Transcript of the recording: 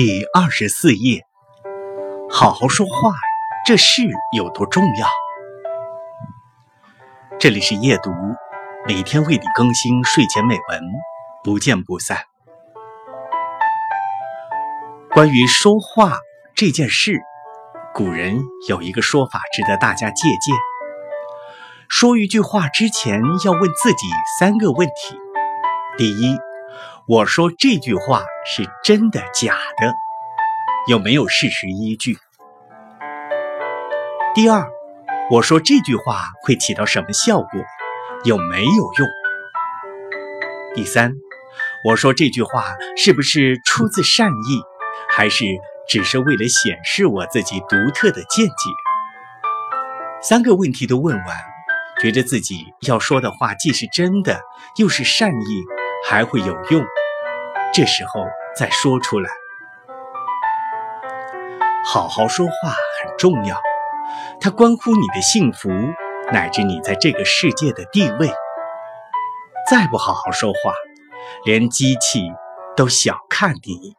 第二十四页，好好说话，这事有多重要？这里是夜读，每天为你更新睡前美文，不见不散。关于说话这件事，古人有一个说法值得大家借鉴：说一句话之前，要问自己三个问题。第一，我说这句话是真的假的？有没有事实依据？第二，我说这句话会起到什么效果？有没有用？第三，我说这句话是不是出自善意，还是只是为了显示我自己独特的见解？三个问题都问完，觉得自己要说的话既是真的，又是善意。还会有用，这时候再说出来。好好说话很重要，它关乎你的幸福，乃至你在这个世界的地位。再不好好说话，连机器都小看你。